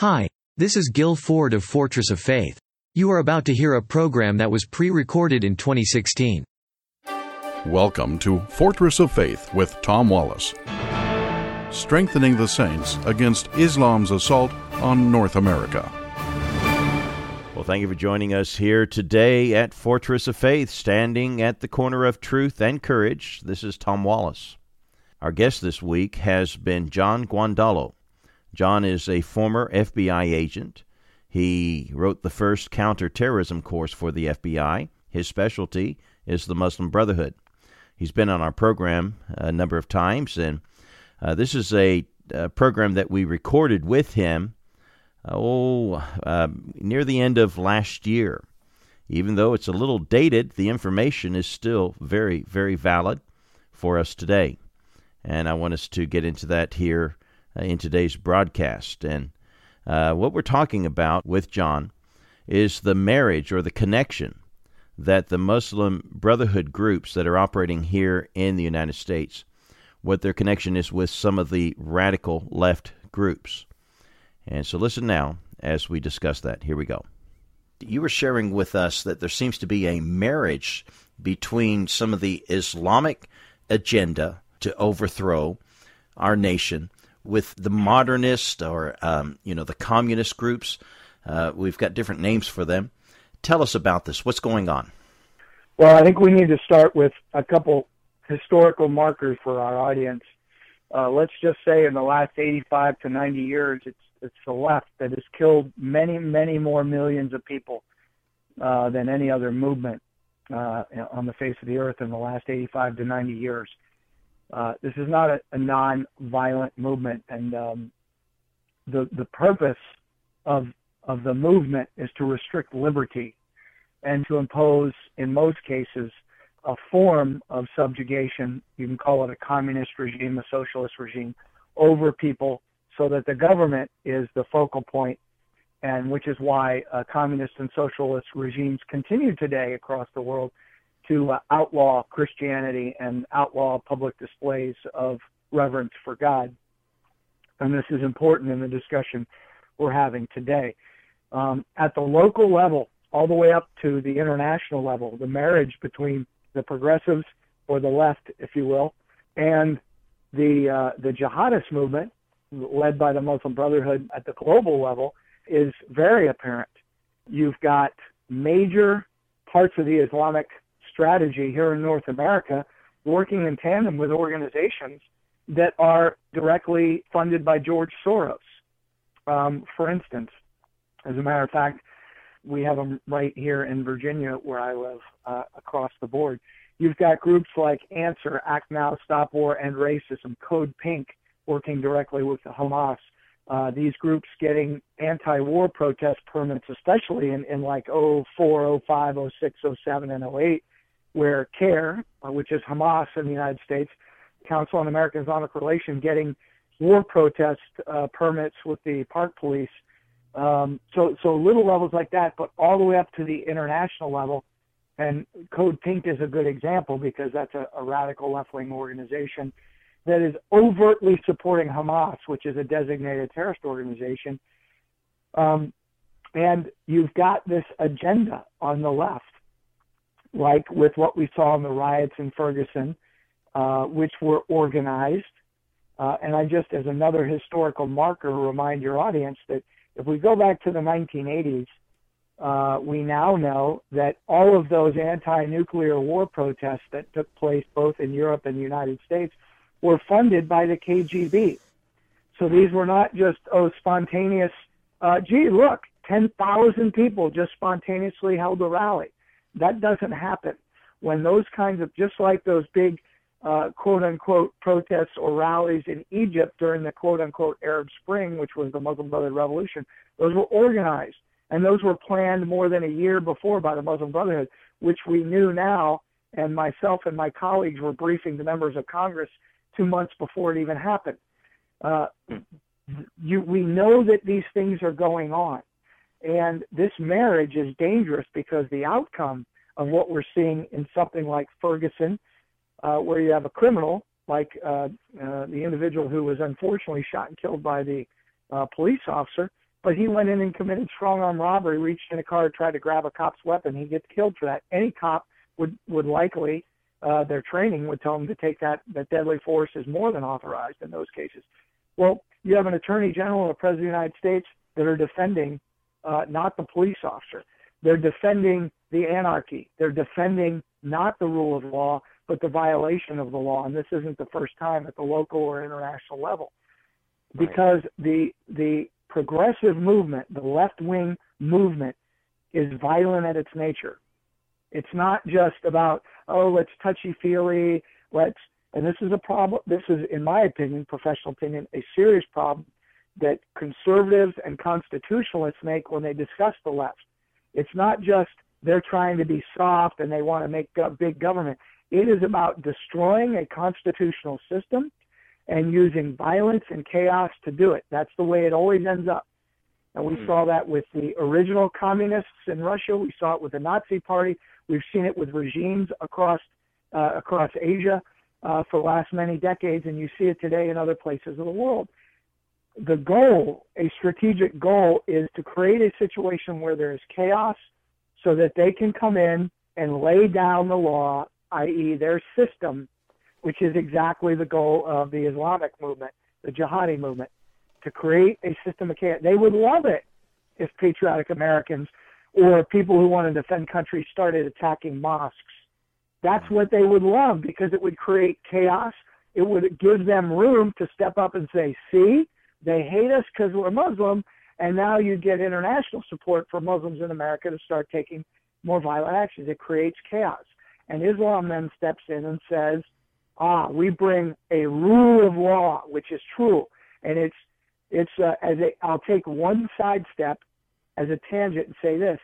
Hi, this is Gil Ford of Fortress of Faith. You are about to hear a program that was pre recorded in 2016. Welcome to Fortress of Faith with Tom Wallace. Strengthening the saints against Islam's assault on North America. Well, thank you for joining us here today at Fortress of Faith, standing at the corner of truth and courage. This is Tom Wallace. Our guest this week has been John Guandolo. John is a former FBI agent. He wrote the first counterterrorism course for the FBI. His specialty is the Muslim Brotherhood. He's been on our program a number of times, and uh, this is a, a, program that we recorded with him oh, uh, near the end of last year. Even though it's a little dated, the information is still very, very valid for us today. And I want us to get into that here uh, in today's broadcast. And uh, what we're talking about with John is the marriage or the connection that the Muslim Brotherhood groups that are operating here in the United States, what their connection is with some of the radical left groups. And so listen now as we discuss that. Here we go. You were sharing with us that there seems to be a marriage between some of the Islamic agenda to overthrow our nation with the modernist or um, you know the communist groups. Uh, we've got different names for them. Tell us about this. What's going on? Well, I think we need to start with a couple historical markers for our audience. Uh, let's just say in the last 85 to 90 years, it's it's the left that has killed many, many more millions of people uh, than any other movement uh, on the face of the earth in the last 85 to 90 years. Uh, this is not a, a non-violent movement, and um, the the purpose of of the movement is to restrict liberty and to impose, in most cases, a form of subjugation. You can call it a communist regime, a socialist regime, over people, so that the government is the focal point, and which is why uh, communist and socialist regimes continue today across the world to uh, outlaw Christianity and outlaw public displays of reverence for God. And this is important in the discussion we're having today. Um, at the local level, all the way up to the international level, the marriage between the progressives or the left, if you will, and the uh, the jihadist movement, led by the Muslim Brotherhood at the global level, is very apparent. You've got major parts of the Islamic strategy here in North America, working in tandem with organizations that are directly funded by George Soros. Um, for instance, as a matter of fact, we have them right here in Virginia where I live uh, across the board. You've got groups like Answer, Act Now, Stop War, and Racism, Code Pink, working directly with the Hamas. Uh, these groups getting anti-war protest permits, especially in, in like 04, 05, 06, 07, and 08, where CAIR, uh, which is Hamas in the United States, Council on American Islamic Relations, getting war protest uh, permits with the park police. Um, so, so little levels like that, but all the way up to the international level. And Code Pink is a good example because that's a, a radical left-wing organization that is overtly supporting Hamas, which is a designated terrorist organization. Um, and you've got this agenda on the left like with what we saw in the riots in Ferguson, uh, which were organized. Uh, and I just, as another historical marker, remind your audience that if we go back to the 1980s, uh, we now know that all of those anti-nuclear war protests that took place both in Europe and the United States were funded by the KGB. So these were not just oh spontaneous. Uh, gee, look, 10,000 people just spontaneously held a rally. That doesn't happen. When those kinds of, just like those big uh, quote unquote protests or rallies in Egypt during the quote unquote Arab Spring, which was the Muslim Brotherhood Revolution, those were organized and those were planned more than a year before by the Muslim Brotherhood, which we knew now. And myself and my colleagues were briefing the members of Congress two months before it even happened. Uh, you, we know that these things are going on. And this marriage is dangerous because the outcome of what we're seeing in something like Ferguson, uh, where you have a criminal like uh, uh, the individual who was unfortunately shot and killed by the uh, police officer, but he went in and committed strong arm robbery, reached in a car, tried to grab a cop's weapon. He gets killed for that. Any cop would would likely uh, their training would tell them to take that that deadly force is more than authorized in those cases. Well, you have an attorney general and a president of the United States that are defending uh, not the police officer. They're defending the anarchy. They're defending not the rule of law, but the violation of the law. And this isn't the first time at the local or international level, because right. the the progressive movement, the left wing movement, is violent at its nature. It's not just about oh let's touchy feely, let's and this is a problem. This is, in my opinion, professional opinion, a serious problem that conservatives and constitutionalists make when they discuss the left. It's not just they're trying to be soft and they want to make big government. It is about destroying a constitutional system and using violence and chaos to do it. That's the way it always ends up. And we mm. saw that with the original communists in Russia. We saw it with the Nazi Party. We've seen it with regimes across uh, across Asia uh, for the last many decades, and you see it today in other places of the world. The goal, a strategic goal, is to create a situation where there is chaos so that they can come in and lay down the law, i.e., their system, which is exactly the goal of the Islamic movement, the jihadi movement, to create a system of chaos. They would love it if patriotic Americans or people who want to defend countries started attacking mosques. That's what they would love because it would create chaos. It would give them room to step up and say, see, they hate us because we're Muslim, and now you get international support for Muslims in America to start taking more violent actions. It creates chaos. And Islam then steps in and says, ah, we bring a rule of law, which is true. And it's, it's, uh, as a, I'll take one sidestep as a tangent and say this.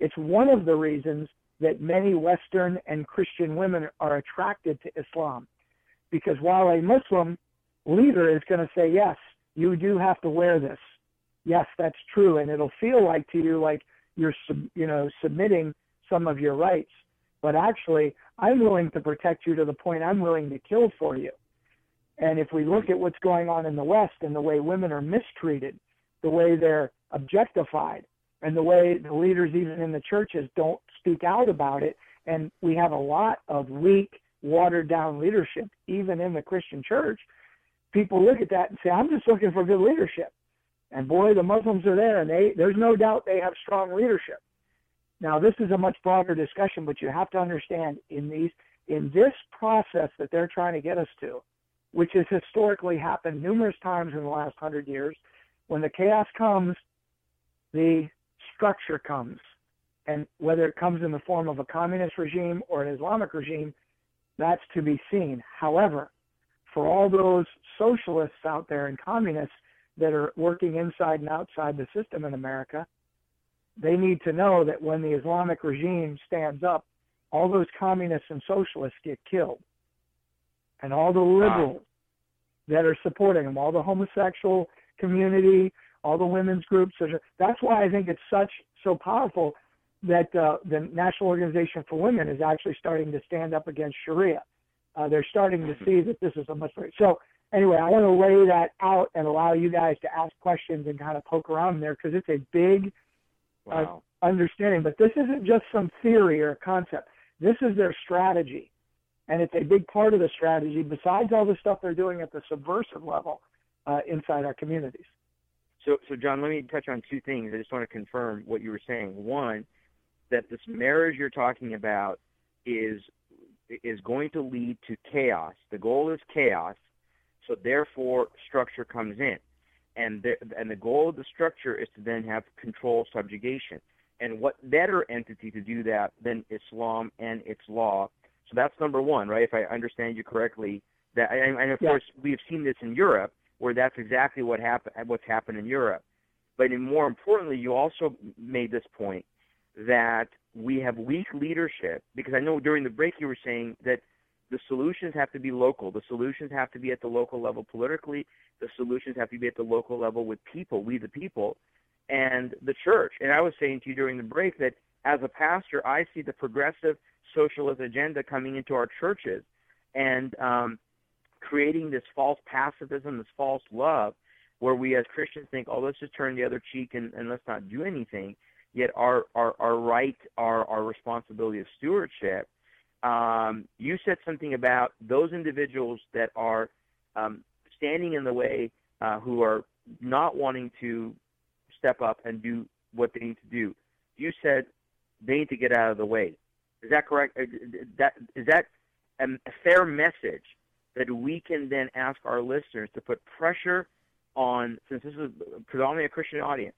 It's one of the reasons that many Western and Christian women are attracted to Islam. Because while a Muslim leader is going to say, yes, you do have to wear this. Yes, that's true. And it'll feel like to you like you're, you know, submitting some of your rights. But actually, I'm willing to protect you to the point I'm willing to kill for you. And if we look at what's going on in the West and the way women are mistreated, the way they're objectified, and the way the leaders, even in the churches, don't speak out about it, and we have a lot of weak, watered down leadership, even in the Christian church, people look at that and say, I'm just looking for good leadership. And boy, the Muslims are there, and they there's no doubt they have strong leadership. Now, this is a much broader discussion, but you have to understand in these in this process that they're trying to get us to, which has historically happened numerous times in the last hundred years, when the chaos comes, the structure comes. And whether it comes in the form of a communist regime or an Islamic regime, that's to be seen. However, for all those socialists out there and communists that are working inside and outside the system in America, they need to know that when the Islamic regime stands up, all those communists and socialists get killed. And all the liberals wow. that are supporting them, all the homosexual community, all the women's groups. That's why I think it's such so powerful that uh, the National Organization for Women is actually starting to stand up against Sharia. Uh, they're starting to see that this is a much so. Anyway, I want to lay that out and allow you guys to ask questions and kind of poke around there because it's a big uh, wow. uh, understanding. But this isn't just some theory or concept. This is their strategy, and it's a big part of the strategy. Besides all the stuff they're doing at the subversive level uh, inside our communities. So, so John, let me touch on two things. I just want to confirm what you were saying. One, that this marriage you're talking about is is going to lead to chaos. The goal is chaos, so therefore structure comes in, and the, and the goal of the structure is to then have control subjugation. And what better entity to do that than Islam and its law? So that's number one, right? If I understand you correctly, that and, and of yeah. course we've seen this in Europe where that's exactly what happened, what's happened in Europe. But more importantly, you also made this point that we have weak leadership because I know during the break you were saying that the solutions have to be local. The solutions have to be at the local level politically. The solutions have to be at the local level with people, we the people, and the church. And I was saying to you during the break that as a pastor, I see the progressive socialist agenda coming into our churches and um, creating this false pacifism, this false love where we as Christians think, oh, let's just turn the other cheek and, and let's not do anything. Yet our our, our right, our our responsibility of stewardship. Um, you said something about those individuals that are um, standing in the way, uh, who are not wanting to step up and do what they need to do. You said they need to get out of the way. Is that correct? Uh, that is that a fair message that we can then ask our listeners to put pressure on, since this is predominantly a Christian audience,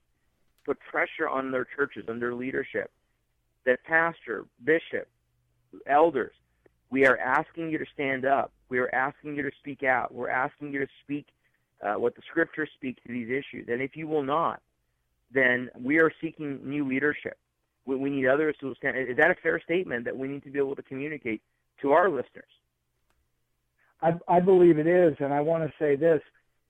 put pressure on their churches, on their leadership, that pastor, bishop, elders, we are asking you to stand up. We are asking you to speak out. We're asking you to speak uh, what the scriptures speak to these issues. And if you will not, then we are seeking new leadership. We, we need others to stand. Is that a fair statement that we need to be able to communicate to our listeners? I, I believe it is, and I want to say this: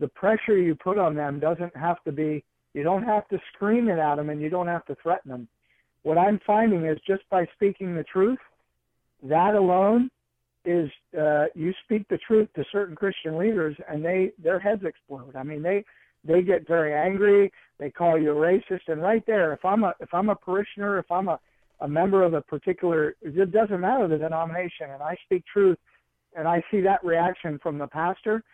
the pressure you put on them doesn't have to be. You don't have to scream it at them, and you don't have to threaten them. What I'm finding is just by speaking the truth, that alone is uh, you speak the truth to certain Christian leaders, and they their heads explode. I mean, they they get very angry. They call you a racist, and right there, if I'm a if I'm a parishioner, if I'm a a member of a particular, it doesn't matter the denomination, and I speak truth and I see that reaction from the pastor,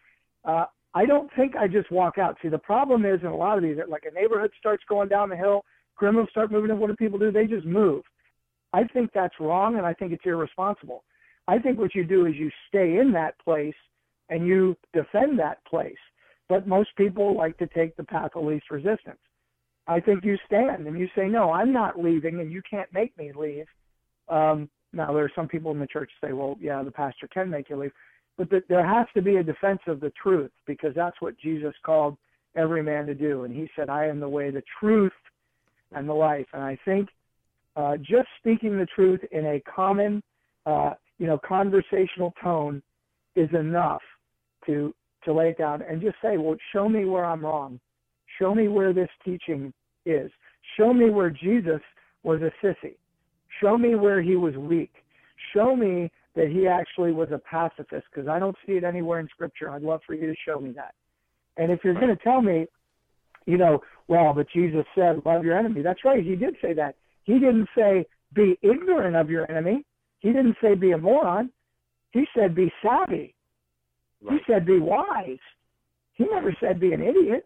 uh, I don't think I just walk out. See, the problem is in a lot of these, like a neighborhood starts going down the hill, criminals start moving in. What do people do? They just move. I think that's wrong, and I think it's irresponsible. I think what you do is you stay in that place and you defend that place. But most people like to take the path of least resistance. I think you stand and you say, no, I'm not leaving, and you can't make me leave. Um, now, there are some people in the church say, well, yeah, the pastor can make you leave. But the, there has to be a defense of the truth because that's what Jesus called every man to do. And he said, I am the way, the truth, and the life. And I think uh, just speaking the truth in a common, uh, you know, conversational tone is enough to to lay it down and just say, well, show me where I'm wrong. Show me where this teaching is. Show me where Jesus was a sissy. Show me where he was weak. Show me that he actually was a pacifist because I don't see it anywhere in Scripture. I'd love for you to show me that. And if you're going to tell me, you know, well, but Jesus said, love your enemy. That's right. He did say that. He didn't say, be ignorant of your enemy. He didn't say, be a moron. He said, be savvy. Right. He said, be wise. He never said, be an idiot.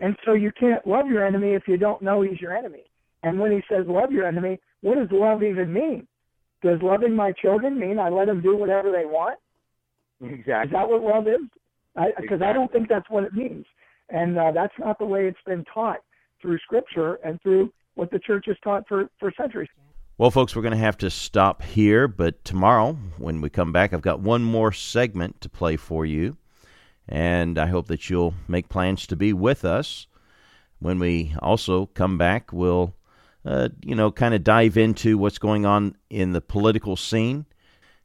And so you can't love your enemy if you don't know he's your enemy. And when he says love your enemy, what does love even mean? Does loving my children mean I let them do whatever they want? Exactly. Is that what love is? Because I, exactly. I don't think that's what it means, and uh, that's not the way it's been taught through Scripture and through what the church has taught for for centuries. Well, folks, we're going to have to stop here, but tomorrow, when we come back, I've got one more segment to play for you, and I hope that you'll make plans to be with us. When we also come back, we'll uh, you know, kind of dive into what's going on in the political scene.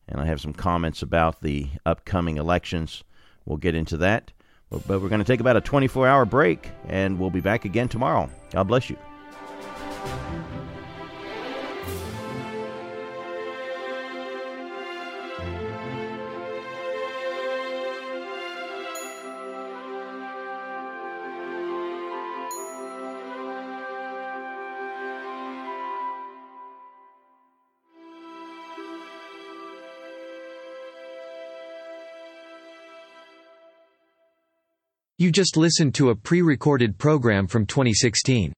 And I have some comments about the upcoming elections. We'll get into that. But, but we're going to take about a 24 hour break, and we'll be back again tomorrow. God bless you. You just listened to a pre-recorded program from 2016.